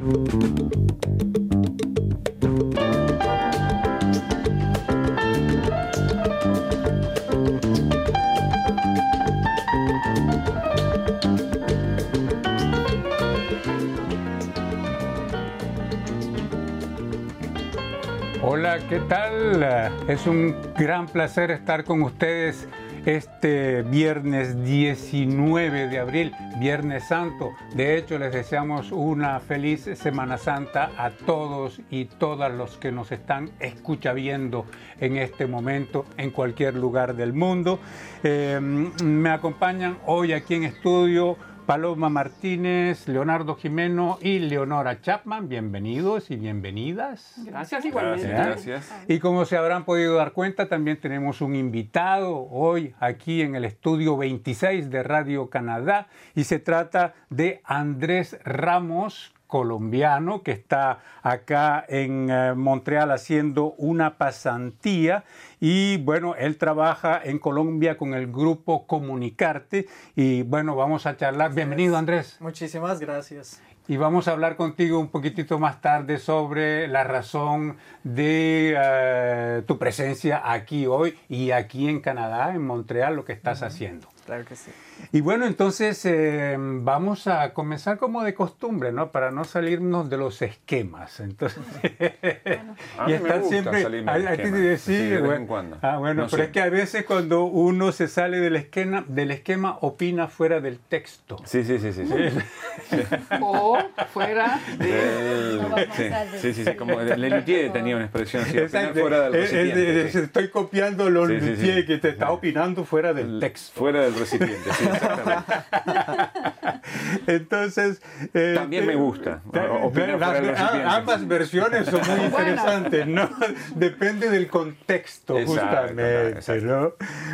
Hola, ¿qué tal? Es un gran placer estar con ustedes este viernes 19 de abril, Viernes Santo. De hecho, les deseamos una feliz Semana Santa a todos y todas los que nos están escuchando en este momento en cualquier lugar del mundo. Eh, me acompañan hoy aquí en estudio Paloma Martínez, Leonardo Jimeno y Leonora Chapman. Bienvenidos y bienvenidas. Gracias igualmente. Gracias. Y como se habrán podido dar cuenta, también tenemos un invitado hoy aquí en el estudio 26 de Radio Canadá y se trata de Andrés Ramos, colombiano que está acá en eh, Montreal haciendo una pasantía y bueno, él trabaja en Colombia con el grupo Comunicarte y bueno, vamos a charlar. Bienvenido Andrés. Muchísimas gracias. Y vamos a hablar contigo un poquitito más tarde sobre la razón de eh, tu presencia aquí hoy y aquí en Canadá, en Montreal, lo que estás haciendo. Claro que sí. Y bueno, entonces eh, vamos a comenzar como de costumbre, ¿no? Para no salirnos de los esquemas. Entonces, A mí me gusta salirme esquema. te- Sí, de vez bueno. en cuando. Ah, bueno, No pero sé. es que a veces cuando uno se sale del esquema, del esquema opina fuera del texto. Sí, sí, sí, sí. sí. O fuera de... El- No vamos sí, sí, sí, sí, como Lelutier tenía una expresión así, opinar Exacto. fuera del Es- es- recipiente. es- sí. Estoy copiando los Sí, sí, sí. luthiers que te está opinando fuera del El- texto. Fuera del recipiente, sí, exactamente. Entonces. eh, También me gusta, ta- opinar las- fuera del recipiente. ambas versiones son muy interesantes, ¿no? Depende del contexto, Exacto, justamente, exacto. ¿no?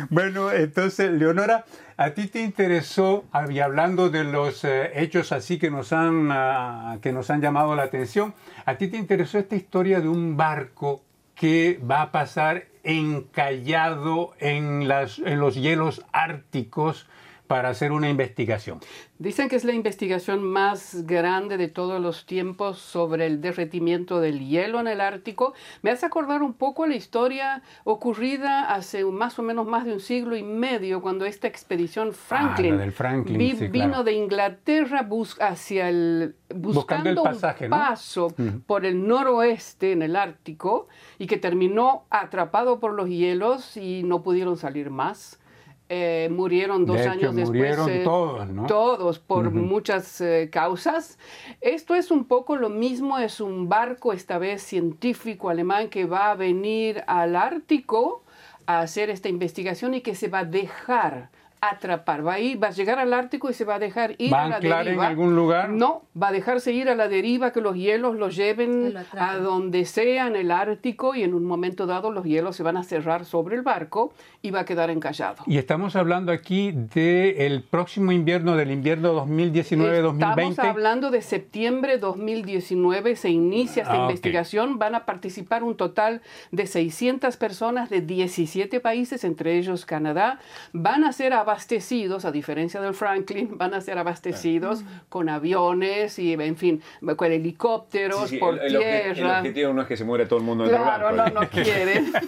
Bueno, entonces, Leonora, a ti te interesó, ah, y hablando de los eh, hechos así que nos, han, ah, que nos han llamado la atención, a ti te interesó esta historia de un barco que va a pasar encallado en, las, en los hielos árticos para hacer una investigación. Dicen que es la investigación más grande de todos los tiempos sobre el derretimiento del hielo en el Ártico. Me hace acordar un poco la historia ocurrida hace más o menos más de un siglo y medio cuando esta expedición Franklin, Ah, del Franklin, vi- sí, vino claro. de Inglaterra bus- hacia el buscando, el pasaje, un ¿no? paso por el noroeste en el Ártico y que terminó atrapado por los hielos y no pudieron salir más. Eh, murieron dos De hecho, años después. murieron eh, todos, ¿no? Todos por muchas eh, causas. Esto es un poco lo mismo, es un barco, esta vez científico alemán, que va a venir al Ártico a hacer esta investigación y que se va a dejar atrapar. Va a ir, va a llegar al Ártico y se va a dejar ir ¿Va a a la anclar en deriva. algún lugar? No, va a dejarse ir a la deriva, que los hielos lo Que lleven lo a donde sea en el Ártico y en un momento dado los hielos se van a cerrar sobre el barco y va a quedar encallado. Y estamos hablando aquí del próximo invierno, del invierno 2019-2020. Estamos hablando de septiembre 2019, se inicia esta Ah, investigación, van a participar un total de 600 personas de 17 países, entre ellos Canadá, van a ser abastecidos, a diferencia del Franklin, van a ser abastecidos con aviones y, en fin, con helicópteros, Sí, sí, por el, el obje- el tierra. objetivo no es que se muera todo el mundo en el Claro, barco. no, no quieren.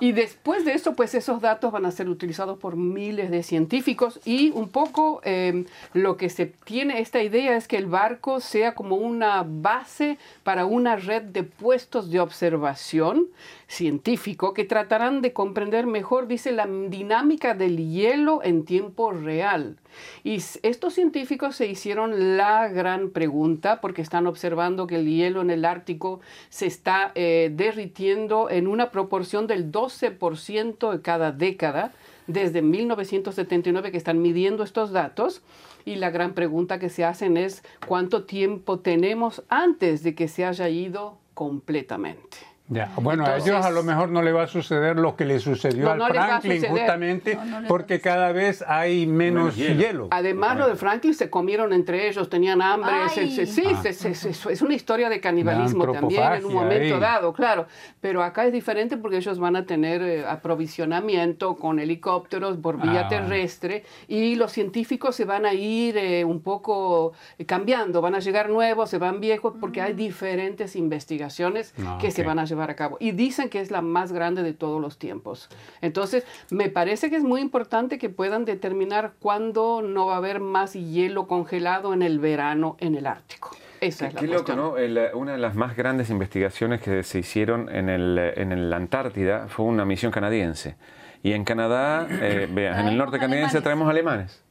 Y después de eso, pues esos datos van a ser utilizados por miles de científicos y un poco eh, lo que se tiene, esta idea es que el barco sea como una base para una red de puestos de observación científico que tratarán de comprender mejor, dice, la dinámica del hielo en tiempo real. Y estos científicos se hicieron la gran pregunta porque están observando que el hielo en el Ártico se está eh, derritiendo en una proporción del 12% de cada década desde 1979 que están midiendo estos datos. Y la gran pregunta que se hacen es cuánto tiempo tenemos antes de que se haya ido completamente. Ya, bueno, Entonces- a ellos a lo mejor no le va a suceder lo que le sucedió No, al no Franklin, justamente No, porque cada vez hay menos, Menos hielo. hielo. Además, lo de Franklin se comieron entre ellos, tenían hambre. se- sí, Ah. se- se- se- es una historia de canibalismo también en un momento ahí. dado, claro. Pero acá es diferente porque ellos van a tener eh, aprovisionamiento con helicópteros por vía Ah. terrestre y los científicos se van a ir eh, un poco eh, cambiando, van a llegar nuevos, se van viejos porque hay diferentes investigaciones Ah, que se van a llevar a cabo. Y dicen que es la más grande de todos los tiempos. Entonces, me parece que es muy importante que puedan determinar cuándo no va a haber más hielo congelado en el verano en el Ártico. Esa es la qué loco, cuestión. ¿no? El, una de las más grandes investigaciones que se hicieron en, el, en el Antártida fue una misión canadiense. Y en Canadá, eh, vean, en el norte canadiense alemanes. traemos alemanes.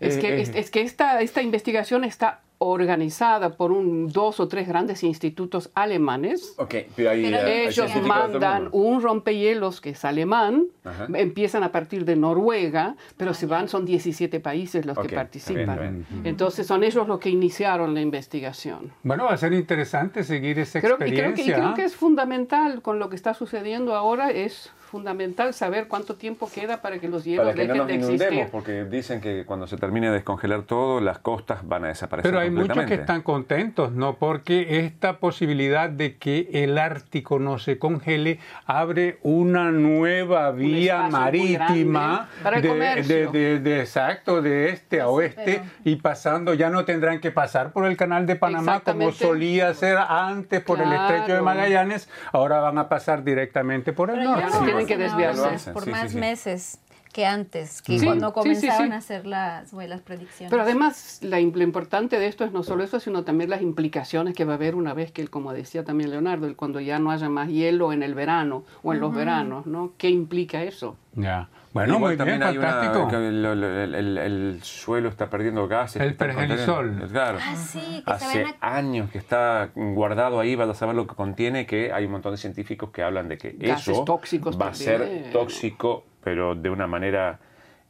Es Eh, que, eh, es, es que esta, esta investigación está organizada por un, dos o tres grandes institutos alemanes. Ok, pero hay, Pero eh, Ellos mandan un rompehielos que es alemán, Ajá. empiezan a partir de Noruega, pero se van, son 17 países los Ok, que participan. bien, está Entonces son ellos los que iniciaron la investigación. Bueno, va a ser interesante seguir esa Creo, y creo, que, y experiencia. creo ¿ah? que es fundamental con lo que está sucediendo ahora, es fundamental saber cuánto tiempo queda para que los hielos Para que no nos de inundemos, existir. porque dicen que cuando se termine de descongelar todo, las costas van a desaparecer Pero hay muchos que están contentos, ¿no? Porque esta posibilidad de que el Ártico no se congele abre una nueva vía marítima grande para el de, comercio. de- de- de- exacto de este a oeste pero- y pasando ya no tendrán que pasar por el canal de Panamá como solía ser antes por el estrecho de. Magallanes, ahora van a pasar directamente por el Pero norte. Tienen que desviarse. por sí, más sí. meses que antes, que Sí, cuando sí, sí, sí. comenzaban a hacer las, bueno, las predicciones. Pero además, la, lo importante de esto es no solo eso, sino también las implicaciones que va a haber una vez que, como decía también Leonardo, el cuando ya no haya más hielo en el verano o en los veranos, ¿no? ¿Qué implica eso? Ya. Bueno, Igual muy bien, hay fantástico. que el, el- el- el suelo está perdiendo gases. El pergelisol. conteniendo- Claro. Ah, sí, que Hace a- años que está guardado ahí, vas a saber lo que contiene, que hay un montón de científicos que hablan de que Gases eso tóxicos va a ser tóxico, pero de una manera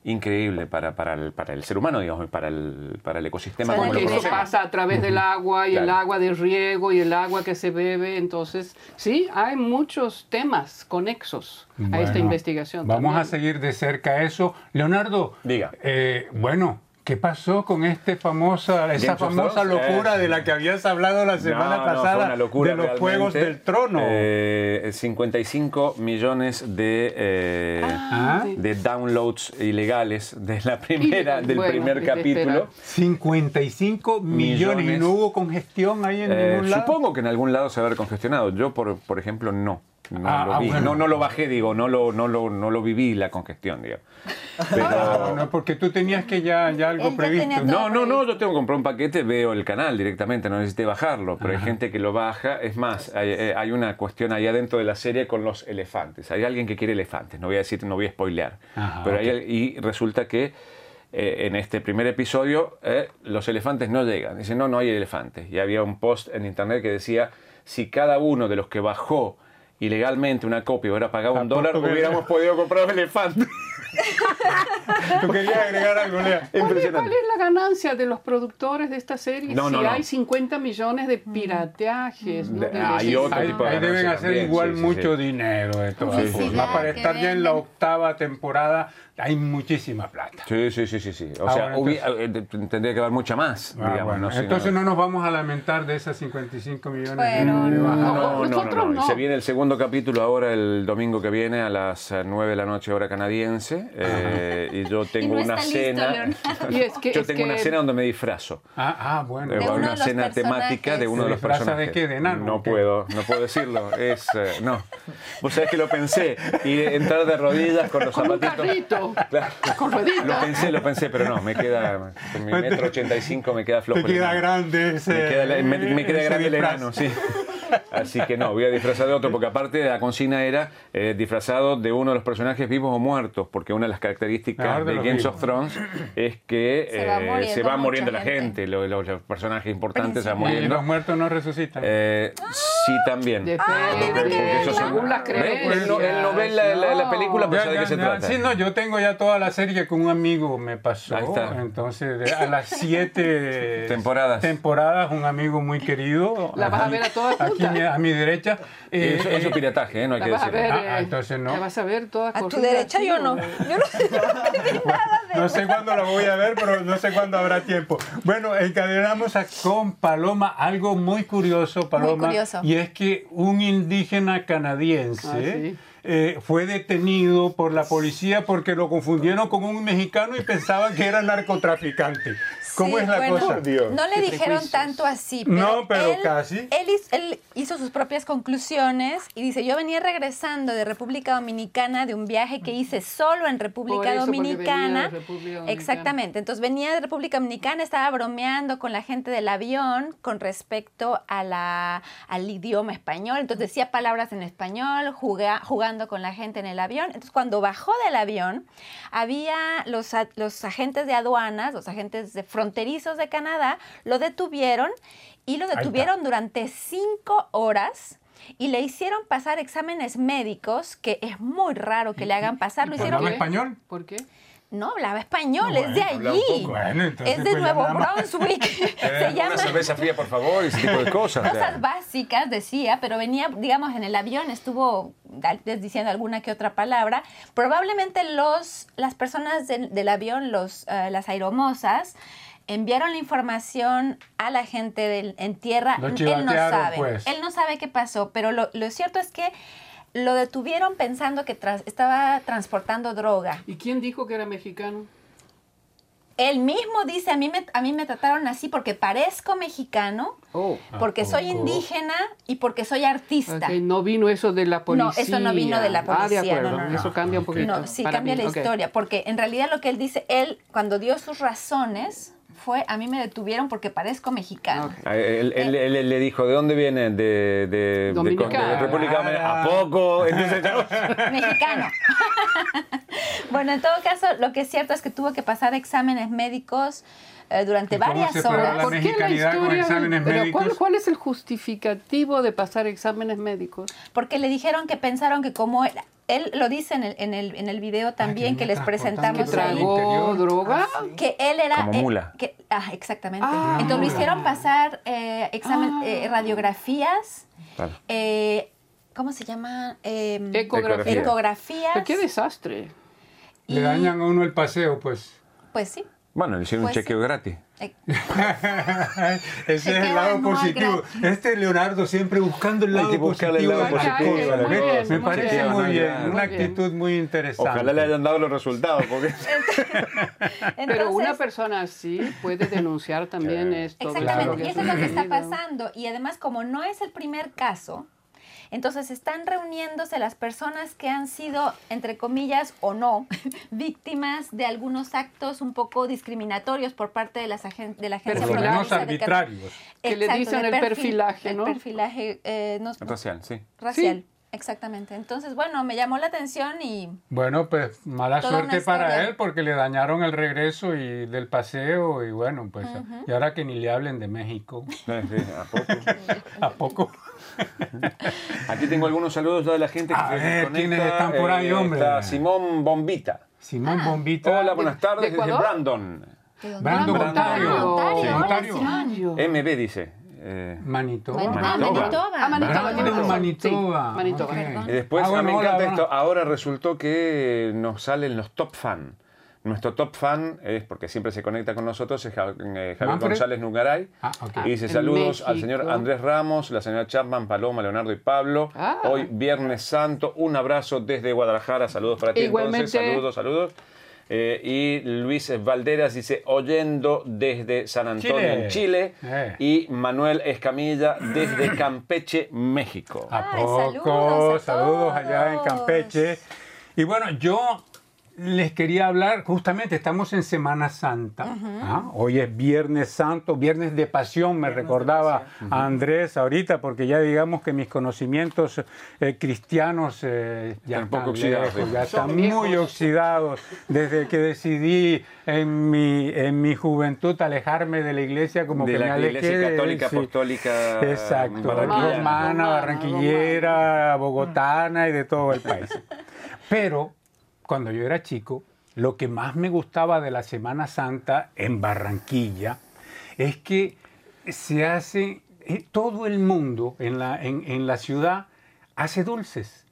increíble para, para, el, para el ser humano, digamos, para el, para el ecosistema O sea, como lo Porque eso conocemos. pasa a través del agua y el Claro. agua de riego y el agua que se bebe. Entonces, sí, hay muchos temas conexos a esta Bueno, investigación. Vamos también. a seguir de cerca eso. Leonardo, Diga. eh, bueno, ¿qué pasó con este famosa, esa Game famosa locura Eh, de la que habías hablado la semana No, no, fue pasada una locura de los realmente. Juegos del Trono? Eh, 55 millones de, eh, Ah. sí. de downloads ilegales de la primera, Y, del bueno, primer capítulo. esperar. 55 millones. Millones. y no hubo congestión ahí en Eh, ningún lado. supongo que en algún lado se va a haber congestionado. Yo, por, por ejemplo, no. No Ah, lo ah, vi. bueno. No, no lo bajé, digo, no lo, no lo, no lo viví la congestión, digo. Pero, Ah, no, porque tú tenías que ya, ya algo Él previsto. No, no, no, yo tengo que comprar un paquete, veo el canal directamente, no necesité bajarlo, pero hay gente que lo baja. Es más, hay, eh, hay una cuestión ahí adentro de la serie con los elefantes. Hay alguien que quiere elefantes, no voy a decir, no voy a spoilear. Ajá, pero hay- y resulta que eh, en este primer episodio eh, los elefantes no llegan. Dicen, no, no hay elefantes. Y había un post en internet que decía, si cada uno de los que bajó ilegalmente una copia hubiera pagado un dólar, hubiéramos podido comprar un elefante. Tú querías agregar algo, Lea. ¿Cuál es, Impresionante. cuál es la ganancia de los productores de esta serie No, si no, no. hay 50 millones de pirateajes? Ahí, tipo de ahí deben hacer también, igual sí, sí, mucho sí. dinero de todas Publicidad formas. Para estar ya en la octava temporada hay muchísima plata. Sí, sí, sí, sí, sí. O Ah, sea, bueno, hubi- eh, de- tendría que haber mucha más, Ah, digamos. bueno, no entonces no- no nos vamos a lamentar de esas 55 millones Pero de, de no. bajadas. No, no, no, Nosotros no. Se viene el segundo capítulo ahora el domingo que viene a las eh, 9 de la noche hora canadiense eh, y yo tengo no una listo, cena. Leonardo. Y es que- yo es tengo que- una cena donde me disfrazo. Ah, ah, bueno. Eh, De una de cena temática de uno de ¿Se los de personajes. qué? ¿De enano No qué? puedo, no puedo decirlo. Es eh, no. Vos sabés que lo pensé y entrar de rodillas con los zapatitos. Carrito, Claro. con Lo pensé, lo pensé, pero no, me queda con mi metro ochenta y cinco me queda flojo. Te queda grande ese. Me queda, me, me queda ese grande el enano, sí. Así que no, voy a disfrazar de otro, porque aparte la consigna era eh, disfrazado de uno de los personajes vivos o muertos, porque una de las características de de Games vivos. of Thrones es que Se va eh, muriendo se va mucha muriendo la gente. gente, lo- lo- los, personajes importantes se van Y muriendo. los muertos no resucitan. Eh, Sí, también. Porque según las creencias. Él no, él no ve la, la- la película, pero Ya, sabe de ya, qué se trata. Sí, no, yo tengo ya toda la serie que un amigo me pasó. Ahí está. Entonces, a las siete Temporadas. temporadas, un amigo muy querido. La vas a ver a todas Aquí a mi derecha. eh, eso, eso eh, es pirataje, ¿eh? no hay que decirlo. ver, Ah, eh, entonces no. La vas a ver toda A tu derecha yo no. Yo no sé nada de No sé cuándo la voy a ver, pero no sé cuándo habrá tiempo. Bueno, encadenamos a- con Paloma algo muy curioso, Paloma. curioso. Y es que un indígena canadiense Ah, sí. Eh, fue detenido por la policía porque lo confundieron con un mexicano y pensaban que era narcotraficante. ¿Cómo Sí, es la bueno, cosa? No le dijeron prejuicios. tanto así, pero, No, pero él, casi. Él hizo, él hizo sus propias conclusiones y dice, yo venía regresando de República Dominicana de un viaje que hice solo en Por República eso, porque venía de Dominicana. República Dominicana. Exactamente, entonces venía de República Dominicana, estaba bromeando con la gente del avión con respecto a la, al idioma español, entonces decía palabras en español, juga- jugando con la gente en el avión. Entonces cuando bajó del avión, había los, los agentes de aduanas, los agentes de fronterizos de Canadá, lo detuvieron y lo detuvieron durante cinco horas. Y le hicieron pasar exámenes médicos, que es muy raro que le hagan pasar. Lo ¿Por hicieron ¿Hablaba español? ¿Por qué? No hablaba español, Bueno, es de allí. Bueno, es de pues, Nuevo. Brunswick. Se llama Una cerveza fría, por favor, y ese tipo de cosas. cosas básicas, decía, pero venía, digamos, en el avión, estuvo diciendo alguna que otra palabra. Probablemente los, las personas del, del avión, los, eh, las aeromosas, enviaron la información a la gente del- en tierra. Él no sabe. pues. Él no sabe qué pasó, pero lo, lo cierto es que lo detuvieron pensando que estaba transportando droga. ¿Y quién dijo que era mexicano? Él mismo dice, a mí me, a mí me trataron así porque parezco mexicano, Oh. porque soy poco? indígena y porque soy artista. Ok, no vino eso de la policía. No, eso no vino de la Ah, de policía, acuerdo. no, no, no. Eso cambia un poquito. No, sí, para cambia mí, la ok. historia, porque en realidad lo que él dice, él cuando dio sus razones fue, a mí me detuvieron porque parezco mexicano. Ah, Él, él- él- él le dijo, ¿de dónde viene? De, de, de- Dominicana. de República Dominicana. ¿A poco? Entonces, Mexicano. bueno, en todo caso, lo que es cierto es que tuvo que pasar exámenes médicos eh, durante ¿Y cómo varias horas. ¿Por qué la historia? pero? ¿cuál, cuál es el justificativo de pasar exámenes médicos? Porque le dijeron que pensaron que como él, lo dice en el, en el, en el video también que que les presentamos transportando ahí. droga. ¿Tragó interior. droga? que él era Como eh, mula. que- ah, exactamente Ah. entonces lo hicieron pasar eh, examen Ah. eh, radiografías Claro. eh, cómo se llama Eh, Ecografía. ecografías qué desastre. Le dañan a uno el paseo, pues. pues sí Bueno, le hicieron un Pues chequeo gratis. Eh, Ese es el lado positivo. gratis. Este Leonardo siempre buscando el Hay lado que buscarle el positivo. Me parece bien. muy bien, Muy una bien. actitud muy interesante. Ojalá le hayan dado los resultados, porque... Pero una persona así puede denunciar también esto. Exactamente, y eso es lo que está pasando. Y además, como no es el primer caso, entonces están reuniéndose las personas que han sido, entre comillas o no, víctimas de algunos actos un poco discriminatorios por parte de, las agen- de la agencia de Canadá. arbitrarios. Que le dicen de el perfilaje, el ¿no? perfilaje eh, no- Racial, sí. racial. Exactamente. Entonces, bueno, me llamó la atención y Bueno, pues mala suerte para él porque le dañaron el regreso y del paseo y bueno, pues y ahora que ni le hablen de México, sí, ¿a poco? ¿a poco? Aquí tengo algunos saludos ya de la gente que A se ver, conecta. ¿quiénes están por ahí, Eh, hombre? está Simón Bombita. Simón Bombita. Hola, buenas tardes. de Desde? Brandon. Brando Ah, Montario. Montario. Sí, Hola, Montario. Simón. MB dice. eh, Manitoba. Ah, Manitoba. Manitoba. Ah, Manitoba, tiene razón. Manitoba. Sí, Manitoba. Ok. Perdón. Y después, Ah, a mí bueno, me encanta hola. esto. Ahora resultó que nos salen los top fan. Nuestro top fan es porque siempre se conecta con nosotros, es Ja- eh, Javier ¿Manfred? González Nungaray. Ah, ok. Y dice En saludos al señor Andrés Ramos, la señora Chapman, Paloma, Leonardo y Pablo. Ah. Hoy Viernes Santo, un abrazo desde Guadalajara. Saludos para ti Igualmente. entonces, saludos, saludos. Eh, y Luis Valderas dice oyendo desde San Antonio Chile. en Chile. Eh. Y Manuel Escamilla desde Campeche, México. ¿A Ay, poco? saludos a Saludos allá en. Campeche. Y bueno, yo les quería hablar, justamente estamos en Semana Santa. ¿ah? Hoy es Viernes Santo, Viernes de Pasión, me recordaba a Andrés ahorita, porque ya digamos que mis conocimientos eh, cristianos eh, ya Están poco oxidados, lejos, ya están muy oxidados desde que decidí en mi, en mi juventud alejarme de la iglesia como de que me la alejé iglesia católica, sí. apostólica, Exacto, barranquillana. romana, Romana, barranquillera, bogotana y de todo el país. Pero cuando yo era chico, lo que más me gustaba de la Semana Santa en Barranquilla es que se hace, eh, todo el mundo en la, en, en la ciudad hace dulces.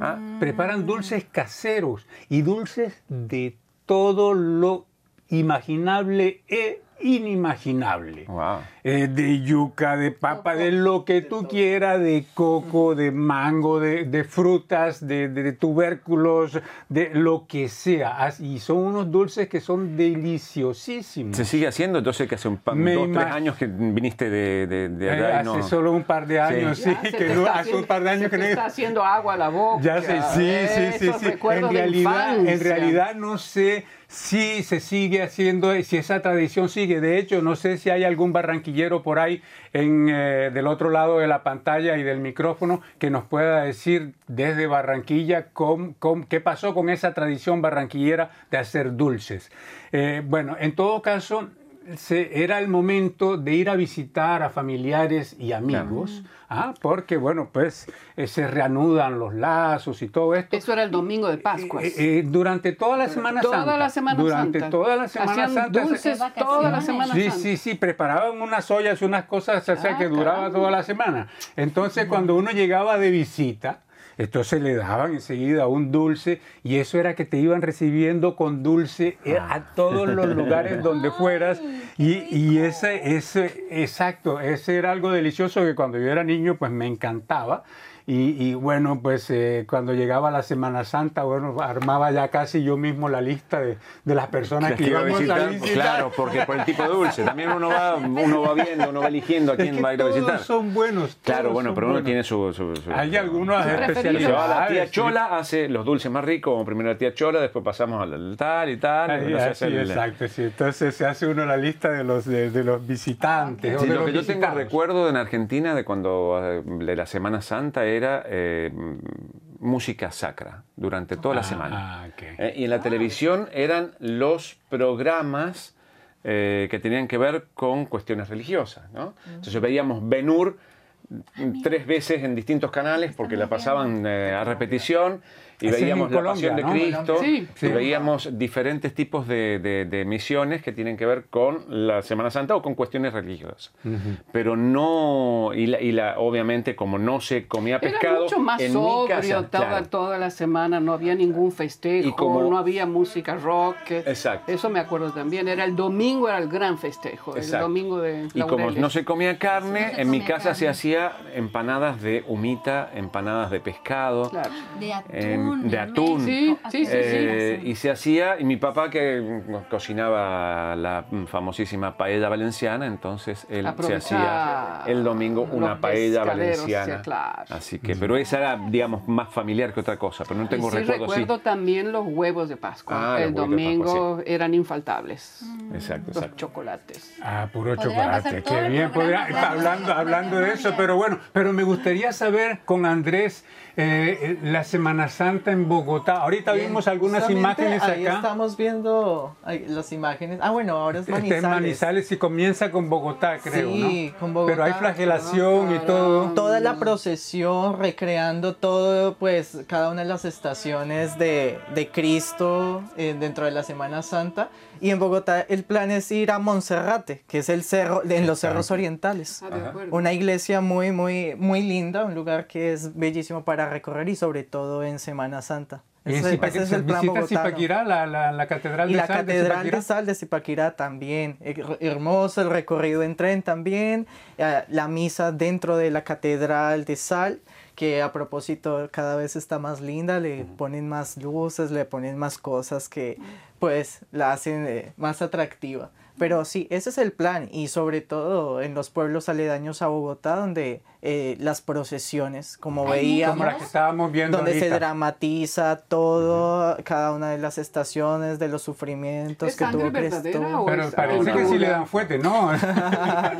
Ah, Preparan dulces caseros y dulces de todo lo imaginable e inimaginable. wow. Eh, de yuca, de papa, de lo que tú quieras, de coco, de mango, de, de frutas, de, de- de tubérculos, de lo que sea. Y son unos dulces que son deliciosísimos. Se sigue haciendo, entonces que hace un pa- Me dos, tres años que viniste de, de, de Eh, allá y hace no... solo un par de años, sí, que no- hace un haciendo- par de años se que no está haciendo agua a la boca. Ya sé, sí, sí, sí, sí. En realidad, en realidad no sé si se sigue haciendo, si esa tradición sigue. De hecho, no sé si hay algún barranquillero por ahí en, eh, del otro lado de la pantalla y del micrófono que nos pueda decir desde Barranquilla cómo- cómo- qué pasó con esa tradición barranquillera de hacer dulces. Eh, bueno, en todo caso, se- era el momento de ir a visitar a familiares y amigos, ¿ah? porque bueno, pues eh, se reanudan los lazos y todo esto. Eso era el domingo de Pascuas. Eh, eh, durante toda la Semana toda Santa. la Semana durante Santa. toda la Semana Hacían Santa. dulces toda la. Semana Sí, Santa. sí, sí, preparaban unas ollas, unas cosas o sea, Ah, que duraba caramba. toda la semana. Entonces, cuando uno llegaba de visita, entonces le daban enseguida un dulce y eso era que te iban recibiendo con dulce eh, a todos los lugares donde fueras. Y, y ese, ese, exacto, ese era algo delicioso que cuando yo era niño, pues me encantaba. Y, y bueno, pues eh, cuando llegaba la Semana Santa, bueno, armaba ya casi yo mismo la lista de, de las personas que que iba a íbamos visitar, a visitar. claro, porque por el tipo de dulce. También uno va, uno va viendo, uno va eligiendo a Es quién que va a ir a todos visitar. son buenos. Claro, todos bueno, pero uno buenos. tiene su... su- su- Hay algunos la tía. Chola, hace los dulces más ricos, como primero la tía Chola, después pasamos al tal y tal. Ahí, así, el- exacto, sí. Entonces se hace uno la lista de los, de, de los visitantes. o Sí, de lo los que yo tengo recuerdo en Argentina de cuando eh, de la Semana Santa era eh, música sacra durante toda la Ah, semana. ok. Eh, y en la televisión eran los programas eh, que tenían que ver con cuestiones religiosas. ¿no? Entonces veíamos Benur tres veces en distintos canales porque la pasaban eh, a repetición y Así veíamos la Colombia, Pasión de ¿no? Cristo Sí, y sí. veíamos diferentes tipos de, de- de misiones que tienen que ver con la Semana Santa o con cuestiones religiosas. Pero no, y, la, y la- obviamente como no se comía Era pescado, mucho más en mi sobrio casa, toda, claro. toda la semana, no había ningún festejo, Y como- no había música rock. Exacto. Eso me acuerdo también. Era el domingo, era el gran festejo, el Exacto. domingo de Y como no se comía carne, No se en mi comía casa se carne. hacía empanadas de humita, empanadas de pescado. Claro. De atún. De atún. Sí, sí, sí, Eh, y se hacía, y mi papá que mm, cocinaba la mm, famosísima paella valenciana, entonces él se hacía el domingo una paella valenciana. sí, claro. Así que, pero esa era, digamos, más familiar que otra cosa, pero no tengo y sí recuerdo recuerdo también los huevos de Pascua. Ah, el Pascua, domingo eran infaltables. Exacto, Los exacto. chocolates. Ah, puro chocolate. Qué bien. podría- hablando hablando, de eso, pero bueno, pero me gustaría saber con Andrés eh, eh, la Semana Santa en Bogotá. Ahorita Bien, vimos algunas imágenes ahí acá. estamos viendo las imágenes. Ah, bueno, ahora es Este Manizales. es Manizales y comienza con Bogotá, creo, Sí, ¿no? con Bogotá. Pero hay flagelación y todo. Toda la procesión recreando todo, pues cada una de las estaciones de, de Cristo eh, dentro de la Semana Santa. Y en Bogotá el plan es ir a Monserrate, que es el cerro, en los cerros orientales. Ah, de. Una iglesia muy, muy, muy linda, un lugar que es bellísimo para recorrer y sobre todo en Semana Santa. Y en es el plan visita bogotano. Zipaquirá, la, la, la catedral Y de la Sal de Catedral Zipaquirá. de Sal de Zipaquirá también. Her- Hermoso el recorrido en tren también. eh, La misa dentro de la Catedral de Sal, que a propósito cada vez está más linda. Le ponen más luces, le ponen más cosas que pues la hacen eh, más atractiva. Pero sí, ese es el plan y sobre todo en los pueblos aledaños a Bogotá donde eh, las procesiones, como veíamos, Como la que estábamos viendo donde se ahorita. dramatiza todo, cada una de las estaciones, de los sufrimientos ¿Es que tuvo Cristo. Pero es parece que sí le dan fuerte, ¿no? La,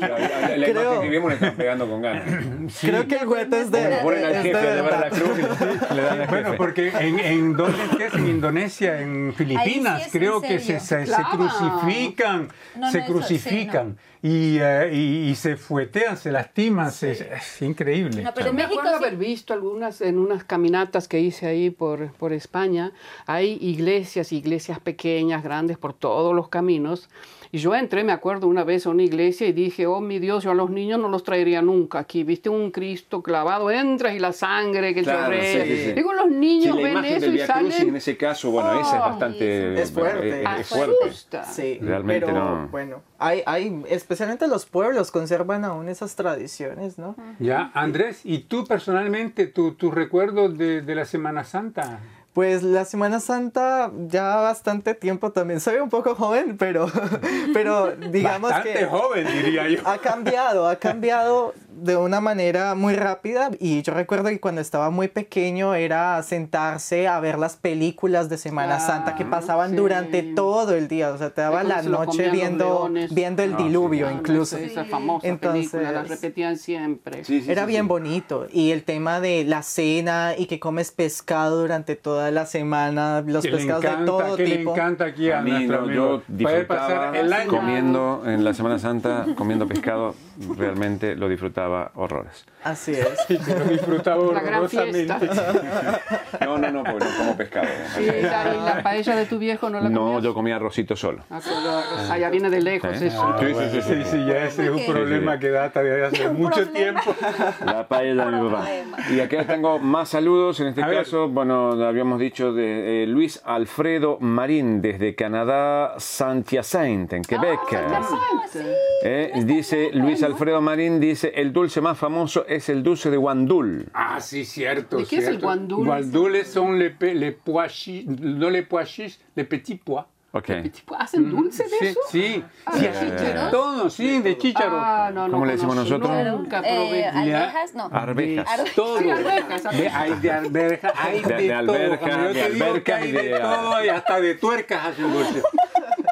la Creo- que vimos le están pegando con ganas. Creo que el juguete es de, Como ponen al es de jefe a llevar a la verdad. cruz y le dan al Bueno, porque en, en ¿dónde es? En Indonesia, en Filipinas, es creo en que se, se, se Claro. crucifican, No, se no, eso, crucifican y, eh, y, y se fuetean, se lastiman, se- es, increíble. No, pero en me México acuerdo sí- haber visto algunas en unas caminatas que hice ahí por, por España. Hay iglesias, iglesias pequeñas, grandes por todos los caminos. Y yo entré, me acuerdo, una vez a una iglesia y dije, oh mi Dios, yo a los niños no los traería nunca aquí. Viste un Cristo clavado, entras y la sangre que Claro, chorrea. sí, sí, sí. Digo, los niños la ven imagen eso del y Via Crucis en salen. ese caso, bueno, esa es Oh, bastante Es fuerte. es- Ah, es fuerte. asusta. Sí, Realmente pero no. bueno, hay, hay, especialmente los pueblos conservan aún esas tradiciones, ¿no? Ya, Andrés, ¿y tú personalmente, tu, tu recuerdo de, de la Semana Santa? Pues la Semana Santa ya bastante tiempo también. Soy un poco joven, pero, pero digamos Bastante que joven, diría yo. ha cambiado, ha cambiado de una manera muy rápida y yo recuerdo que cuando estaba muy pequeño era sentarse a ver las películas de Semana Santa que pasaban sí. durante todo el día, o sea, te daba la noche viendo, viendo el Ah, diluvio incluso. esa- famosa Entonces- película, la repetían siempre. Sí, sí, Era sí, bien sí. bonito. Y el tema de la cena y que comes pescado durante toda la semana, los que le pescados encanta, de todo que le tipo. encanta aquí a, A mí, nuestro no, amigo. yo Poder pasar disfrutaba el año comiendo en la Semana Santa, comiendo pescado, realmente lo disfrutaba horrores. Así es. y que lo disfrutaba horrorosamente. No, no, no, porque no como pescado. Y la, y la paella de tu viejo no la No, comías? yo comía arrocito solo. Ah. Ah, ya viene de lejos Sí. eso. Ah, Sí, sí, bueno, sí, sí. sí, sí, ya ese es un Sí, sí, problema sí. que data de hace mucho tiempo. La paella de mi papá. Y acá tengo más saludos, en este A ver. caso, bueno, habíamos dicho de eh, Luis Alfredo Marín desde Canadá, Saint-Hyacinthe, en Quebec. Eh, dice Luis Alfredo Marín, dice, el dulce más famoso es el dulce de guandul. Ah, sí, cierto. ¿De qué es el cierto. guandul? Guandules son les, pe- les pois chiches, no les pois chiches, les petits pois. Ok. Tipo, ¿Hacen dulce de Sí, eso? sí, Ah, sí, ¿de todo, sí, de chícharo. Ah, no, no ¿Cómo le decimos nosotros? Nunca probé. Eh, almejas, no. Arvejas. Todo. Sí, alberjas, De- hay de alberja, hay De- de, de alberja, todo. Como yo de te digo que alberca hay y de, de- todo y hasta de tuercas hacen dulce.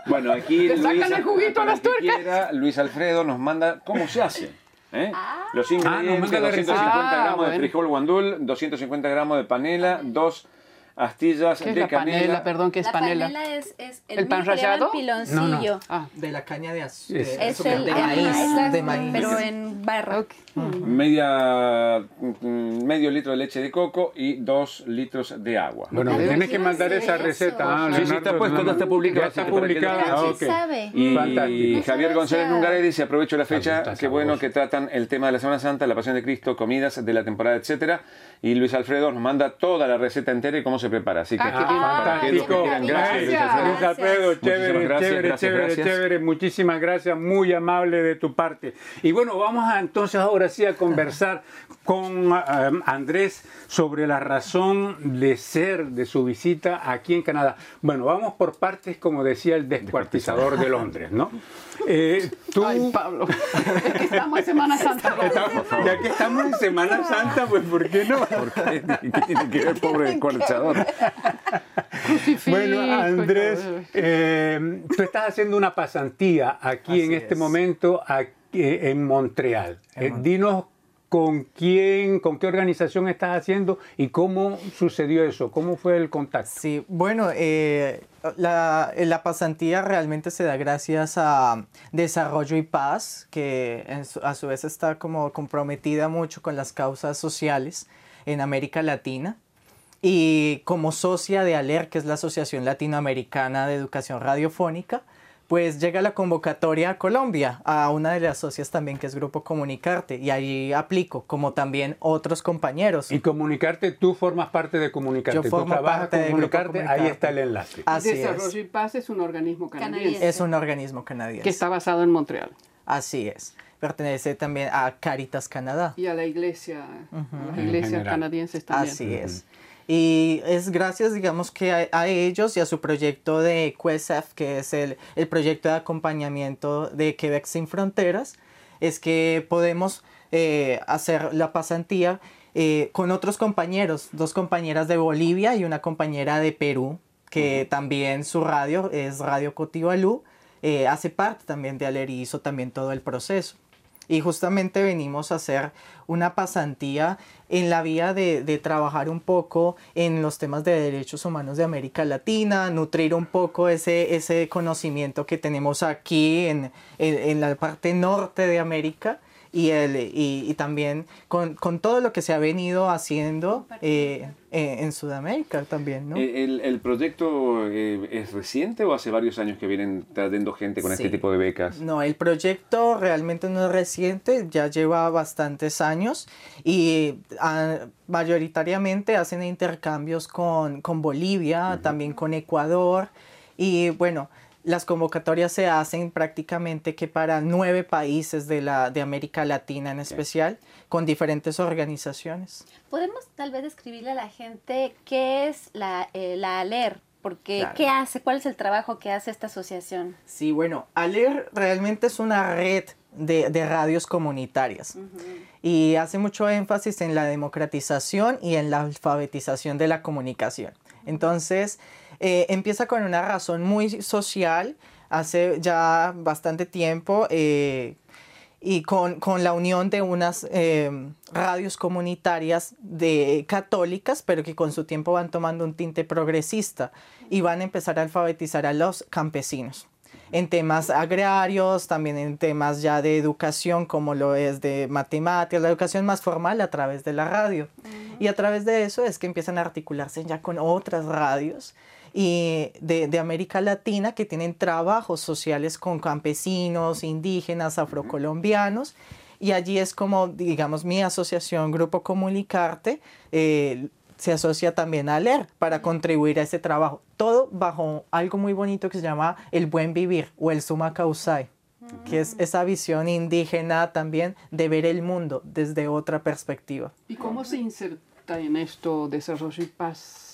Bueno, aquí Le sacan Luis, el juguito a las quiera, Luis Alfredo nos manda cómo se hace. ¿eh? Los Ah, ingredientes, nos manda la 250 receta. Ah, gramos de bueno. frijol guandul, 250 gramos de panela, dos astillas ¿Qué es de la canela. panela? Perdón, ¿qué es La panela? panela es, es el, ¿El pan rallado? piloncillo. Ah, De la caña de, az- Es- de, Es azúcar, el de maíz. De maíz. pero en barra. Media, mm, medio litro de leche de coco y dos litros de agua. Bueno, Pero tienes que mandar esa eso. receta. ah, Sí, sí, está puesto, ya está así está publicada. ah, Sí ok. sabe. Y Fantástico. Javier González. Nungaray dice, aprovecho la fecha, Está qué bueno que tratan el tema de la Semana Santa, la Pasión de Cristo, comidas de la temporada, etcétera. Y Luis Alfredo nos manda toda la receta entera y cómo se prepara. Así que Ah, qué bien. para que Fantástico. quieran, gracias, Luis Gracias. Alfredo. Luis Alfredo, chévere, gracias, chévere, gracias, chévere, gracias. chévere. Muchísimas gracias, muy amable de tu parte. Y bueno, vamos a, entonces ahora sí a conversar con ah, Andrés sobre la razón de ser de su visita aquí en Canadá. Bueno, vamos por partes, como decía el descuartizador de Londres, ¿no? Eh, tú, Ay, Pablo. Es que estamos en Semana Santa. estamos- ya que estamos en Semana Santa, pues ¿por qué no? ¿Qué, qué tiene que ver, pobre descuartizador? Bueno, Andrés, eh, tú estás haciendo una pasantía aquí Así en este es. momento aquí, en Montreal. Eh, dinos con quién, con qué organización estás haciendo y cómo sucedió eso, cómo fue el contacto. Sí, bueno, eh, la, la pasantía realmente se da gracias a Desarrollo y Paz, que a su vez está como comprometida mucho con las causas sociales en América Latina. Y como socia de ALER, que es la Asociación Latinoamericana de Educación Radiofónica, pues llega la convocatoria a Colombia, a una de las socias también que es Grupo Comunicarte, y allí aplico, como también otros compañeros. Y comunicarte, tú formas parte de comunicarte. Yo tú formo trabajas parte comunicarte, ahí está el enlace. Así Desarrollo es. y Paz es un organismo canadiense, Canadiense. Es un organismo canadiense. que está basado en Montreal Así es. Pertenece también a Caritas Canadá. y a la iglesia, a las iglesias canadienses también. Así es. Y es gracias, digamos, que a, ellos y a su proyecto de QSF, que es el, el, proyecto de acompañamiento de Quebec sin Fronteras, es que podemos eh, hacer la pasantía eh, con otros compañeros, dos compañeras de Bolivia y una compañera de Perú, que también su radio es Radio Cotibalú, eh, hace parte también de Aler y hizo también todo el proceso. Y justamente venimos a hacer una pasantía en la vía de, de, trabajar un poco en los temas de derechos humanos de América Latina, nutrir un poco ese, ese conocimiento que tenemos aquí en, en, en la parte norte de América y, el, y, y también con, con, todo lo que se ha venido haciendo eh, eh, en Sudamérica también, ¿no? ¿El, el proyecto eh, es reciente o hace varios años que vienen trayendo gente con este tipo de becas? No, el proyecto realmente no es reciente, ya lleva bastantes años y a, ah, mayoritariamente hacen intercambios con, con Bolivia, uh -huh. también con Ecuador y bueno, las convocatorias se hacen prácticamente que para nueve países de, la, de América Latina en especial, con diferentes organizaciones. ¿Podemos tal vez describirle a la gente qué es la, eh, la ALER? Porque, claro. ¿qué hace? ¿Cuál es el trabajo que hace esta asociación? Sí, bueno, ALER realmente es una red de, de radios comunitarias uh -huh. y hace mucho énfasis en la democratización y en la alfabetización de la comunicación. Entonces, eh, empieza con una razón muy social, hace ya bastante tiempo, eh, y con, con, la unión de unas eh, radios comunitarias de católicas, pero que con su tiempo van tomando un tinte progresista y van a empezar a alfabetizar a los campesinos en temas agrarios, también en temas ya de educación como lo es de matemáticas, la educación más formal a través de la radio. Uh -huh. Y a través de eso es que empiezan a articularse ya con otras radios y de, de, América Latina que tienen trabajos sociales con campesinos, indígenas, afrocolombianos. Y allí es como, digamos, mi asociación Grupo Comunicarte eh, se asocia también a leer para contribuir a ese trabajo. Todo bajo algo muy bonito que se llama el buen vivir o el suma causai, que es esa visión indígena también de ver el mundo desde otra perspectiva. ¿Y cómo se inserta en esto desarrollo y paz?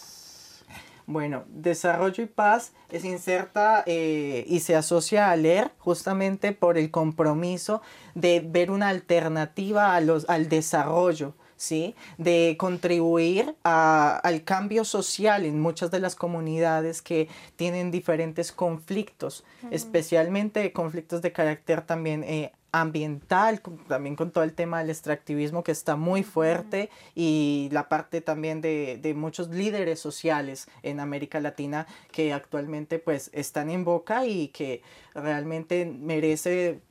Bueno, desarrollo y paz se inserta eh, y se asocia a leer justamente por el compromiso de ver una alternativa a los, al desarrollo, ¿sí? de contribuir a, al cambio social en muchas de las comunidades que tienen diferentes conflictos, uh -huh. especialmente conflictos de carácter también eh, ambiental, también con todo el tema del extractivismo que está muy fuerte y la parte también de, de, muchos líderes sociales en América Latina que actualmente pues están en boca y que realmente merece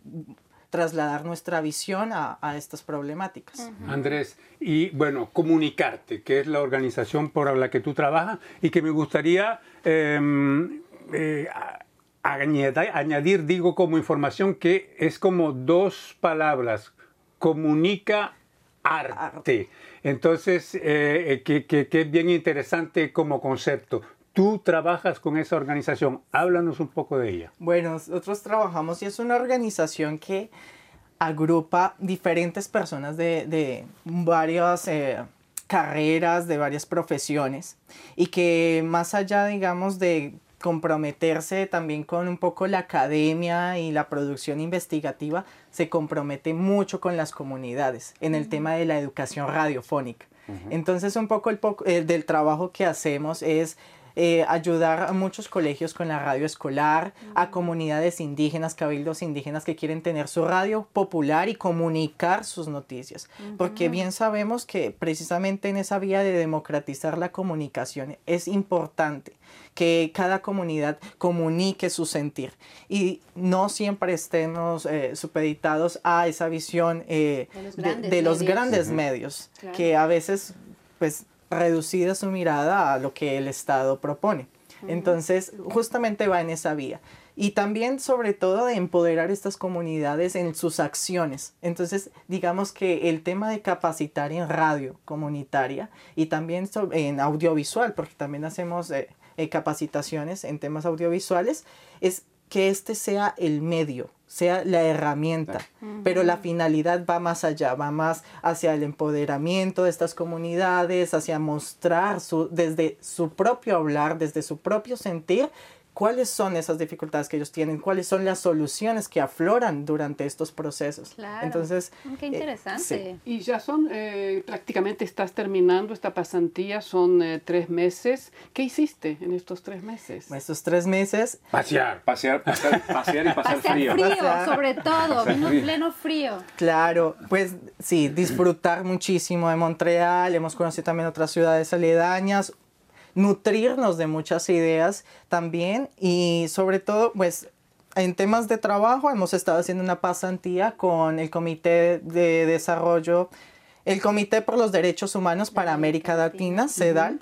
trasladar nuestra visión a, a estas problemáticas. Uh -huh. Andrés, y bueno, comunicarte, que es la organización por la que tú trabajas y que me gustaría eh, eh, añadir, añadir, digo, como información que es como dos palabras, comunica arte. Entonces, eh, que, que, que, es bien interesante como concepto. Tú trabajas con esa organización, háblanos un poco de ella. Bueno, nosotros trabajamos y es una organización que agrupa diferentes personas de, de varias eh, carreras, de varias profesiones y que más allá, digamos, de comprometerse también con un poco la academia y la producción investigativa, se compromete mucho con las comunidades en el uh -huh. tema de la educación radiofónica. Uh -huh. Entonces un poco el, el, del trabajo que hacemos es eh, ayudar a muchos colegios con la radio escolar, uh -huh. a comunidades indígenas, cabildos indígenas que quieren tener su radio popular y comunicar sus noticias. Uh -huh. Porque bien sabemos que precisamente en esa vía de democratizar la comunicación es importante que cada comunidad comunique su sentir y no siempre estemos eh, supeditados a esa visión eh, de los grandes, de, de los medios, grandes uh -huh. medios claro. que a veces pues reducida su mirada a lo que el Estado propone. Entonces, justamente va en esa vía. Y también, sobre todo, de empoderar estas comunidades en sus acciones. Entonces, digamos que el tema de capacitar en radio comunitaria y también en audiovisual, porque también hacemos eh, eh, capacitaciones en temas audiovisuales, es que este sea el medio, sea la herramienta, pero la finalidad va más allá, va más hacia el empoderamiento de estas comunidades, hacia mostrar su, desde su propio hablar, desde su propio sentir, cuáles son esas dificultades que ellos tienen, cuáles son las soluciones que afloran durante estos procesos. Claro. Entonces, Mm, Qué eh, interesante. sí. Y ya son, eh, prácticamente estás terminando esta pasantía, son eh, tres meses. ¿Qué hiciste en estos tres meses? estos tres meses, Pasear. Pasear, pasear, pasear y pasar Pasear frío. frío, Pasear. sobre todo, vino frío. en pleno frío. claro, pues sí, disfrutar muchísimo de Montreal, hemos conocido también otras ciudades aledañas, nutrirnos de muchas ideas también y sobre todo, pues en temas de trabajo hemos estado haciendo una pasantía con el Comité de Desarrollo, el Comité por los Derechos Humanos para América Latina, CEDAL.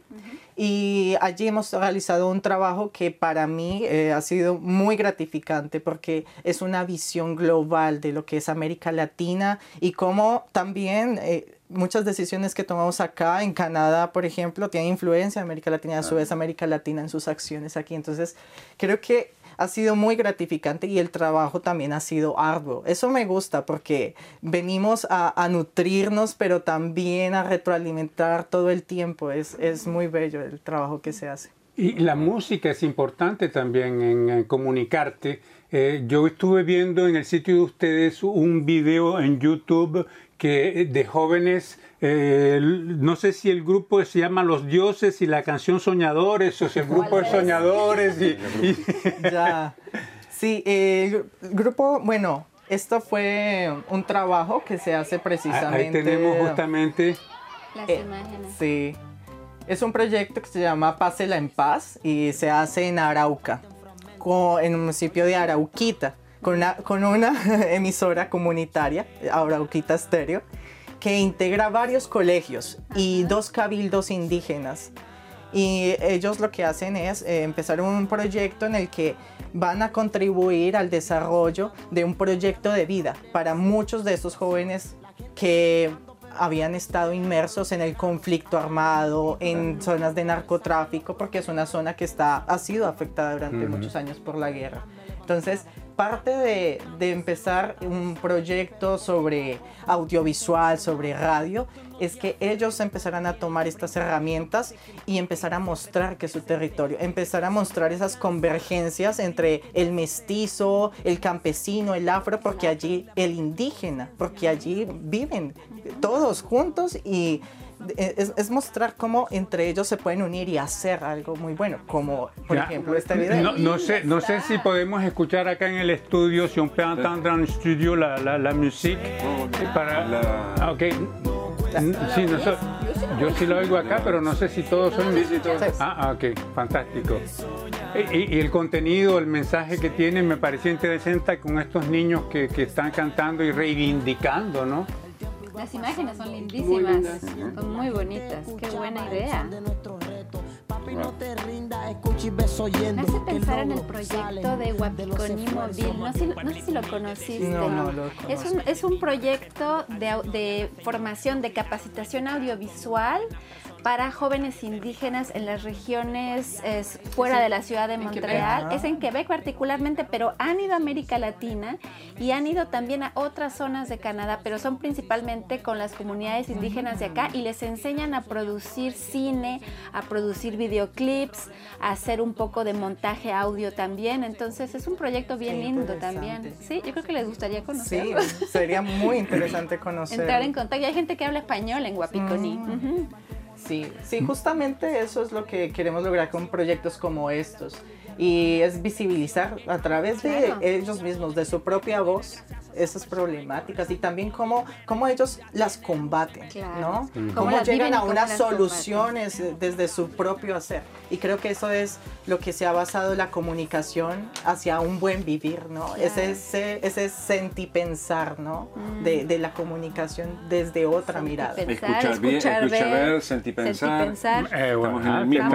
Y allí hemos realizado un trabajo que para mí eh, ha sido muy gratificante porque es una visión global de lo que es América Latina y cómo también eh, muchas decisiones que tomamos acá en Canadá, por ejemplo, tienen influencia en América Latina a su vez América Latina en sus acciones aquí. Entonces, creo que ha sido muy gratificante y el trabajo también ha sido arduo. Eso me gusta porque venimos a, nutrirnos, pero también a retroalimentar todo el tiempo. Es, es muy bello el trabajo que se hace. Y la música es importante también en, en comunicarte. Eh, yo estuve viendo en el sitio de ustedes un video en YouTube que de jóvenes, eh, no sé si el grupo se llama Los Dioses y la canción Soñadores, o si el grupo es es? Soñadores. Y, y- Ya. Sí, el grupo, bueno, esto fue un trabajo que se hace precisamente. ahí tenemos justamente Las Eh, imágenes. Sí. Es un proyecto que se llama Pásela en Paz y se hace en Arauca, en el municipio de Arauquita, con una, con una emisora comunitaria, Arauquita Stereo, que integra varios colegios y dos cabildos indígenas. Y ellos lo que hacen es eh, empezar un proyecto en el que van a contribuir al desarrollo de un proyecto de vida para muchos de estos jóvenes que habían estado inmersos en el conflicto armado, en zonas de narcotráfico, porque es una zona que está, ha sido afectada durante muchos años por la guerra. Entonces, parte de, empezar un proyecto sobre audiovisual, sobre radio, es que ellos empezarán a tomar estas herramientas y empezar a mostrar que su territorio, empezar a mostrar esas convergencias entre el mestizo, el campesino, el afro, porque allí el indígena, porque allí viven todos juntos y es, es mostrar cómo entre ellos se pueden unir y hacer algo muy bueno, como por Ya. ejemplo este video. No, no sé, no sé si podemos escuchar acá en el estudio, si on peut entendre en estudio la, la, la musique. Para, La- Ah, ok. Sí, no sé- yo sí lo oigo acá, pero no sé si todos son. Ah, ah, ok, fantástico. Y, y- el contenido, el mensaje que tiene me pareció interesante con estos niños que, que están cantando y reivindicando, ¿no? Las imágenes son lindísimas, son muy bonitas. Qué buena idea. Me hace pensar en el proyecto de Guapiconí Móvil. No, sé- no sé si lo conociste. No, no lo es, un, es un proyecto de, de formación, de capacitación audiovisual para jóvenes indígenas en las regiones eh, fuera de la ciudad de. Montreal. Es en Quebec particularmente, pero han ido a América Latina y han ido también a otras zonas de Canadá, pero son principalmente con las comunidades indígenas de acá y les enseñan a producir cine, a producir videoclips, a hacer un poco de montaje audio también. Entonces es un proyecto bien Qué lindo también. Sí, yo creo que les gustaría Sí, conocerlo. sería muy interesante conocer. Entrar en contacto. Y hay gente que habla español en Guapiconí. Ujú. Sí, sí, justamente eso es lo que queremos lograr con proyectos como estos. Y es visibilizar a través de ellos mismos, de su propia voz, esas problemáticas y también cómo, cómo ellos las combaten, Claro. ¿no? Cómo Cómo llegan a unas las combaten. soluciones desde su propio hacer. Y creo que eso es lo que se ha basado la comunicación hacia un buen vivir, ¿no? Claro. ese, ese sentipensar, ¿no? De, de la comunicación desde otra mirada. Pensar, Escuchar bien, escuchar ver, pensar. sentipensar. Eh, bueno, Estamos en el mismo-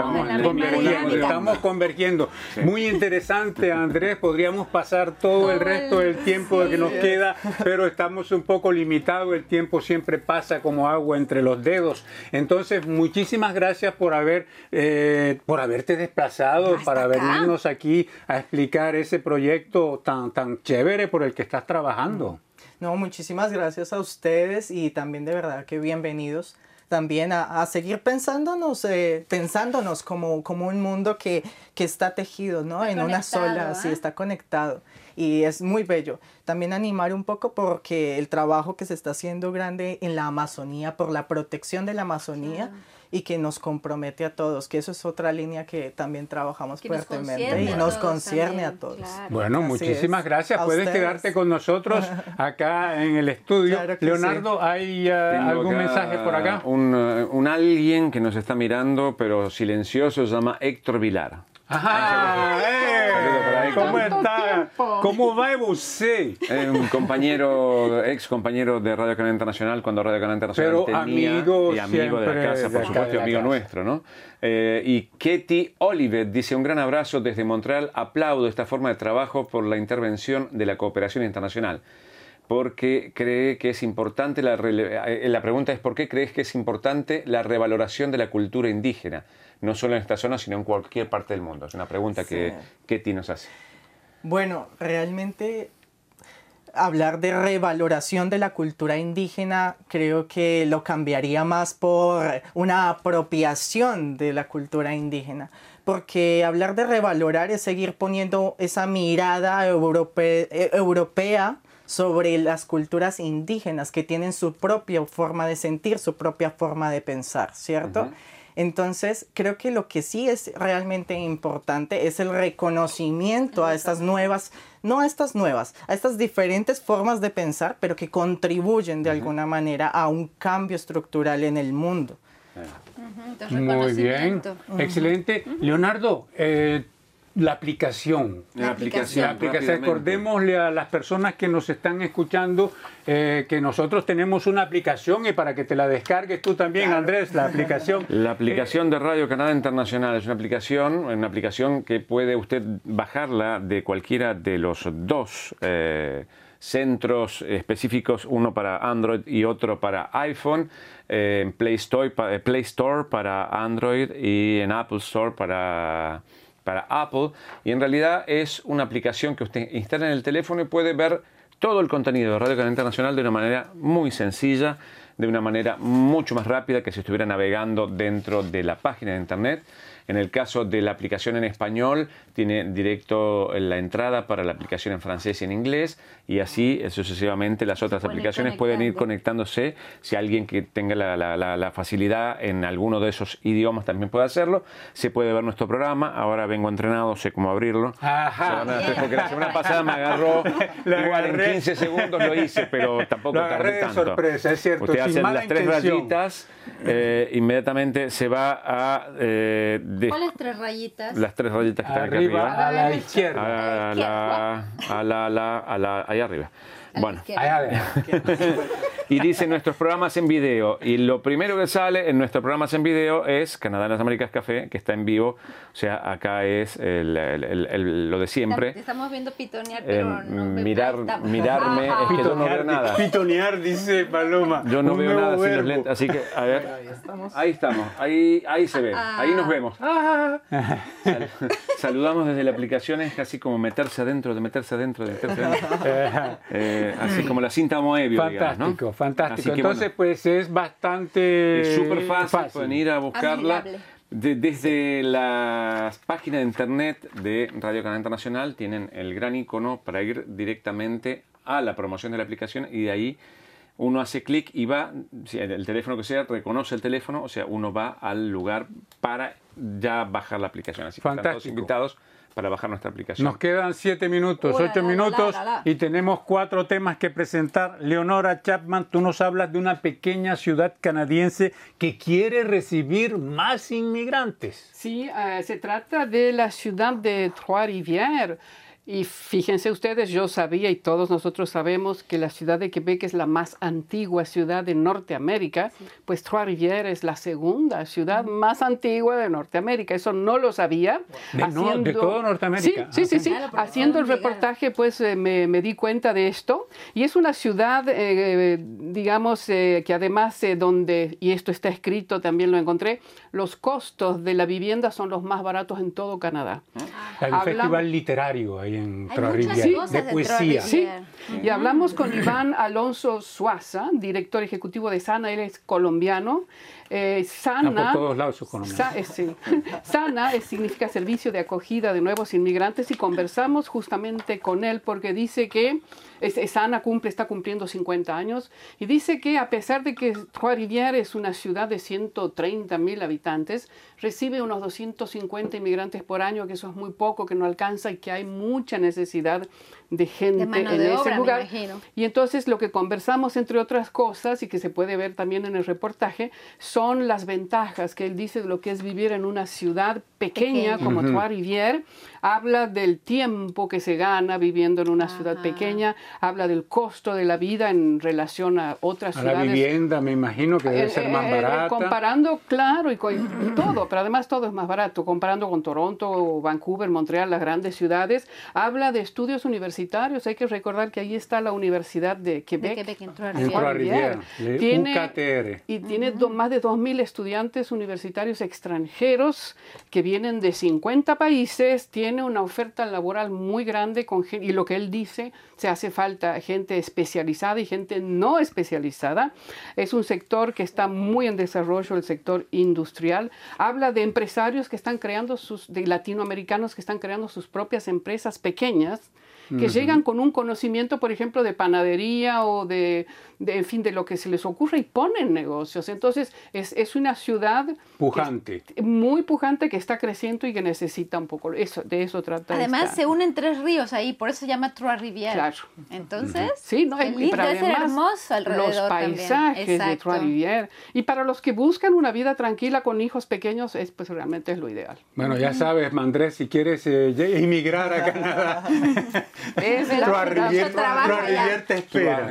estamos convergiendo, convergiendo. Muy interesante, Andrés. Podríamos pasar todo, el Todo resto el- del tiempo que nos sí. queda queda, pero estamos un poco limitados, el tiempo siempre pasa como agua entre los dedos. Entonces, muchísimas gracias por haber eh, por haberte desplazado para venirnos aquí a explicar ese proyecto tan tan chévere por el que estás trabajando. No, muchísimas gracias a ustedes y también de verdad que bienvenidos también a, seguir pensándonos, eh, pensándonos como, como un mundo que, que está tejido, ¿no? en una sola, sí, ¿ah? está conectado. Y es muy bello. También animar un poco porque el trabajo que se está haciendo grande en la Amazonía, por la protección de la Amazonía y que nos compromete a todos, que eso es otra línea que también trabajamos fuertemente y nos concierne a todos. Bueno, muchísimas gracias. Puedes quedarte con nosotros acá en el estudio. Leonardo, ¿hay uh, algún mensaje por acá? Un, uh, un alguien que nos está mirando, pero silencioso, se llama Héctor Vilar. Ajá, eh, ¿Cómo está? ¿Cómo va usted? un compañero, ex compañero de Radio Canal Internacional cuando Radio Canal Internacional tenía amigo y amigo de la casa, por supuesto, amigo nuestro, ¿no? Eh, y Katie Olivet dice un gran abrazo desde Montreal. Aplaudo esta forma de trabajo por la intervención de la cooperación internacional porque cree que es importante la, eh, la pregunta es ¿por qué crees que es importante la revaloración de la cultura indígena? No solo en esta zona, sino en cualquier parte del mundo? Es una pregunta que Ketty nos hace. Bueno, realmente hablar de revaloración de la cultura indígena creo que lo cambiaría más por una apropiación de la cultura indígena. Porque hablar de revalorar es seguir poniendo esa mirada eh, europea sobre las culturas indígenas que tienen su propia forma de sentir, su propia forma de pensar, ¿cierto? Entonces, creo que lo que sí es realmente importante es el reconocimiento a estas nuevas, no a estas nuevas, a estas diferentes formas de pensar, pero que contribuyen de alguna manera a un cambio estructural en el mundo. Muy bien, excelente. Leonardo, eh, la aplicación. La aplicación. Recordémosle a las personas que nos están escuchando eh, que nosotros tenemos una aplicación y para que te la descargues tú también, Andrés, la aplicación. La aplicación de Radio Canadá Internacional es una aplicación, una aplicación que puede usted bajarla de cualquiera de los dos. Eh, centros específicos, uno para Android y otro para iPhone, eh, en Play Store, Play Store para Android y en Apple Store para para Apple y en realidad es una aplicación que usted instala en el teléfono y puede ver todo el contenido de Radio Canal Internacional de una manera muy sencilla, de una manera mucho más rápida que si estuviera navegando dentro de la página de internet. En el caso de la aplicación en español, tiene directo la entrada para la aplicación en francés y en inglés, y así sucesivamente las otras aplicaciones pueden ir conectándose. Si alguien que tenga la, facilidad en alguno de esos idiomas también puede hacerlo, se puede ver nuestro programa. Ahora vengo entrenado, sé cómo abrirlo. porque la semana pasada me agarró, igual en 15 segundos lo hice, pero tampoco lo tardé tanto. sorpresa, es cierto. Usted hace las tres rayitas, eh, inmediatamente se va a... Eh, ¿Cuáles tres rayitas? Las tres rayitas que están arriba, arriba. A la izquierda. A la, a la, a la, a la, ahí arriba. Y dice nuestros programas en video. Y lo primero que sale en nuestros programas en video es Canadá en las Américas Café, que está en vivo. O sea, acá es lo de siempre. estamos viendo pitonear, pero eh, mirar, Mirarme, es que yo no veo nada. Pitonear, dice Paloma. Yo no veo nada sin los lentes. Así que, a ver. Ahí estamos. Ahí estamos. Ahí, ahí se ve. Ahí nos vemos. Ah. saludamos desde la aplicación. Es casi como meterse adentro, de meterse adentro, de meterse adentro. Eh, así como la cinta Moebius. Fantástico, fantástico. Entonces, pues es bastante. Es súper fácil, pueden ir a buscarla. desde las páginas de internet de Radio Canal Internacional tienen el gran icono para ir directamente a la promoción de la aplicación y de ahí uno hace clic y va, el teléfono que sea, reconoce el teléfono, o sea, uno va al lugar para ya bajar la aplicación. Así que están todos invitados para bajar nuestra aplicación. Nos quedan siete minutos, ocho minutos y tenemos cuatro temas que presentar. Leonora Chapman, tú nos hablas de una pequeña ciudad canadiense que quiere recibir más inmigrantes. Sí, eh, se trata de la ciudad de Trois-Rivières. Y fíjense ustedes, yo sabía y todos nosotros sabemos que la ciudad de Quebec es la más antigua ciudad de Norteamérica, pues Trois-Rivières es la segunda ciudad más antigua de Norteamérica. Eso no lo sabía. De, no, de todo Norteamérica. Sí, sí, sí. sí. Haciendo el reportaje, pues eh, me, me, di cuenta de esto. Y es una ciudad, eh, digamos, eh, que además donde, y esto está escrito, también lo encontré, los costos de la vivienda son los más baratos en todo Canadá. Hay un festival literario ahí en de poesía. Sí. Y hablamos con Iván Alonso Suaza, director ejecutivo de Sana, él es colombiano. Eh, sana, por todos lados sa, eh, sí. sana significa servicio de acogida de nuevos inmigrantes y conversamos justamente con él porque dice que es, Sana cumple, está cumpliendo 50 años y dice que a pesar de que Trois-Rivières es una ciudad de 130 mil habitantes, recibe unos 250 inmigrantes por año, que eso es muy poco, que no alcanza y que hay mucha necesidad de gente en ese lugar. Y entonces lo que conversamos, entre otras cosas, y que se puede ver también en el reportaje, son las ventajas que él dice de lo que es vivir en una ciudad pequeña como Trois-Rivières. Habla del tiempo que se gana viviendo en una ciudad pequeña, habla del costo de la vida en relación a otras a ciudades. La vivienda, me imagino que debe ser más barata. comparando, claro, y, y todo, pero además todo es más barato, comparando con Toronto, Vancouver, Montreal, las grandes ciudades. Habla de estudios universitarios hay que recordar que ahí está la Universidad de Quebec. De Quebec en tiene, UKTR. Y tiene más de 2.000 estudiantes universitarios extranjeros que vienen de 50 países. Tiene una oferta laboral muy grande con, y lo que él dice, se hace falta gente especializada y gente no especializada. Es un sector que está muy en desarrollo, el sector industrial. Habla de empresarios que están creando sus, de latinoamericanos que están creando sus propias empresas pequeñas que llegan con un conocimiento, por ejemplo, de panadería o de, en fin, de lo que se les ocurre y ponen negocios. Entonces, es, es una ciudad... Pujante. muy pujante que está creciendo y que necesita un poco, eso, de eso trata. Además, se unen tres ríos ahí, por eso se llama Trois-Rivières. Claro. Entonces, sí, no, el lindo, es hermoso alrededor Los paisajes de Trois-Rivières. Y para los que buscan una vida tranquila con hijos pequeños, es, pues realmente es lo ideal. Bueno, ya sabes, Mandrés, si quieres eh, inmigrar a Canadá, Trois-Rivières te espera.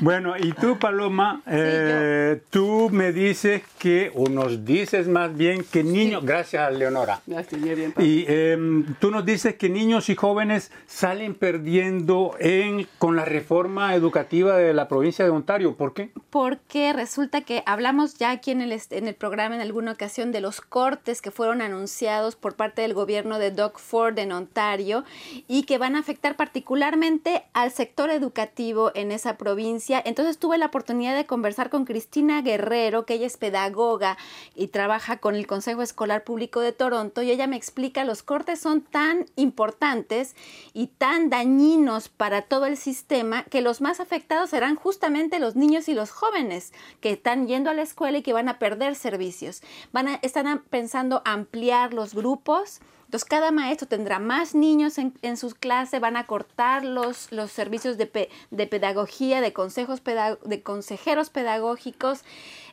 bueno, y tú, Paloma, eh, tú me dices que, o nos dices más bien que niños, gracias Leonora, gracias, bien, y eh, tú nos dices que niños y jóvenes salen perdiendo en, con la reforma educativa de la provincia de Ontario. ¿Por qué? Porque resulta que hablamos ya aquí en el, en el programa en alguna ocasión de los cortes que fueron anunciados por parte del gobierno de Doug Ford en Ontario y que van a afectar particularmente al sector educativo en esa provincia. Entonces tuve la oportunidad de conversar con Cristina Guerrero, que ella es pedagoga y trabaja con el Consejo Escolar Público de Toronto, y ella me explica los cortes son tan importantes y tan dañinos para todo el sistema que los más afectados serán justamente los niños y los jóvenes que están yendo a la escuela y que van a perder servicios. Van a, están pensando ampliar los grupos entonces, cada maestro tendrá más niños en, en sus clases, van a cortar los, los servicios de, de pedagogía, de, consejos de consejeros pedagógicos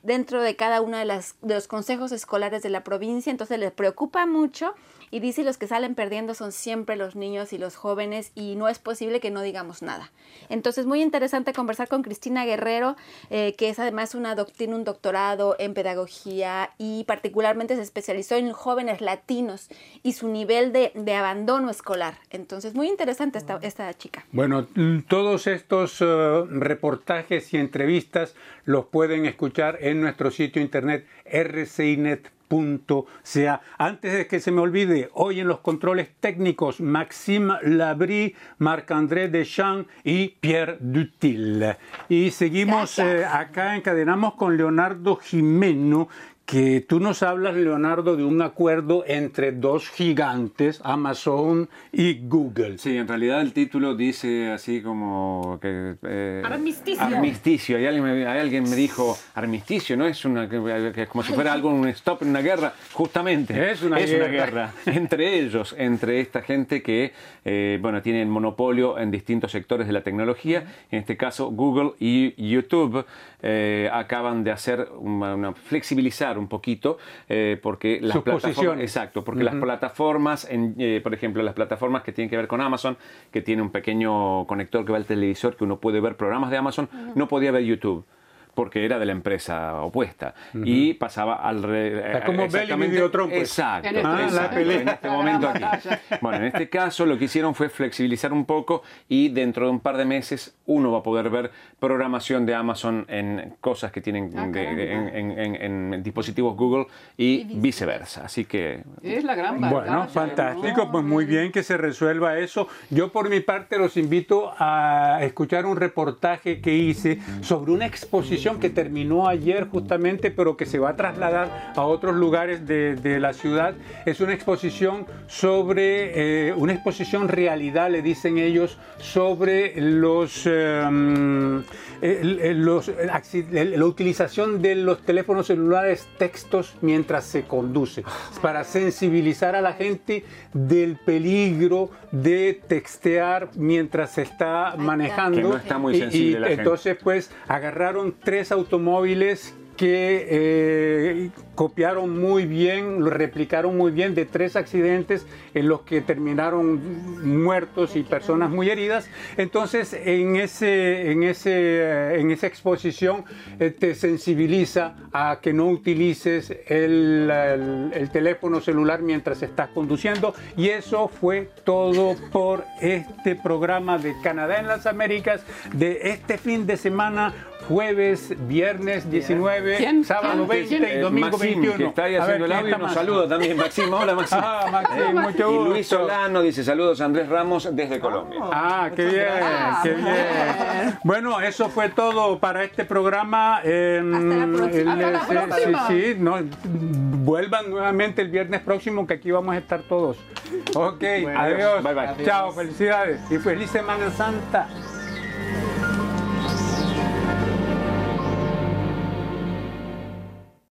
dentro de cada uno de, las, de los consejos escolares de la provincia. Entonces, les preocupa mucho y dice los que salen perdiendo son siempre los niños y los jóvenes y no es posible que no digamos nada. Entonces, muy interesante conversar con Cristina Guerrero, eh, que es además una tiene un doctorado en pedagogía y particularmente se especializó en jóvenes latinos y su nivel de, de abandono escolar. Entonces, muy interesante esta, esta chica. Bueno, todos estos uh, reportajes y entrevistas los pueden escuchar en nuestro sitio internet rcinet.com sea. Antes de que se me olvide, hoy en los controles técnicos, Maxime Labrie, Marc-André Deschamps y Pierre Dutil. Y seguimos eh, acá, encadenamos con Leonardo Jimeno, que tú nos hablas, Leonardo, de un acuerdo entre dos gigantes, Amazon y Google. Sí, en realidad el título dice así como que... Eh, armisticio. Armisticio. Hay alguien, me, alguien me dijo, armisticio, ¿no? Es una que, es como si fuera algo, un stop en una guerra. Justamente, es una es guerra. Una guerra entre ellos, entre esta gente que, eh, bueno, tienen monopolio en distintos sectores de la tecnología. En este caso, Google y YouTube eh, acaban de hacer una, una flexibilizar un poquito eh, porque las Sus plataformas, exacto, porque las plataformas, en, eh, por ejemplo, las plataformas que tienen que ver con Amazon, que tiene un pequeño conector que va al televisor que uno puede ver programas de Amazon, no podía ver YouTube porque era de la empresa opuesta y pasaba al re- Es como Bell y exactamente- Videotron, pues. exacto, En este- Ah, la exacto, pelea. en este momento aquí. Bueno, en este caso lo que hicieron fue flexibilizar un poco y dentro de un par de meses uno va a poder ver programación de Amazon en cosas que tienen Ah, de- en, en- en- en dispositivos Google y viceversa. Así que Es la gran batalla. Bueno, fantástico, ¿no? pues muy bien que se resuelva eso. Yo por mi parte los invito a escuchar un reportaje que hice sobre una exposición que terminó ayer justamente, pero que se va a trasladar a otros lugares de, de la ciudad. Es una exposición sobre, eh, una exposición realidad, le dicen ellos, sobre los, em, el- el- los la utilización de los teléfonos celulares textos mientras se conduce, para sensibilizar a la gente del peligro de textear mientras se está manejando. Que no está muy Y- sensible y la gente. entonces pues agarraron tres automóviles que eh, copiaron muy bien, lo replicaron muy bien de tres accidentes en los que terminaron muertos y personas muy heridas. Entonces, en, ese, en, ese, en esa exposición eh, te sensibiliza a que no utilices el teléfono celular mientras estás conduciendo. Y eso fue todo por este programa de Canadá en las Américas de este fin de semana. Jueves, viernes 19, ¿Quién? sábado ¿Quién? 20 y Eh, domingo Maxim, 21. que está ahí A ver, haciendo el ¿quién audio, nos saluda también. Maxim, hola Maxim. Ah, Maxim, Eh, mucho Y Luis gusto. Solano dice saludos a Andrés Ramos desde Colombia. Ah, qué bien, qué bien. Bueno, eso fue todo para este programa. En- Hasta la próxima. el- Hasta la sí, próxima. Sí, sí, no, vuelvan nuevamente el viernes próximo que aquí vamos a estar todos. Ok, adiós. Bye, bye. Chao, felicidades y feliz Semana Santa.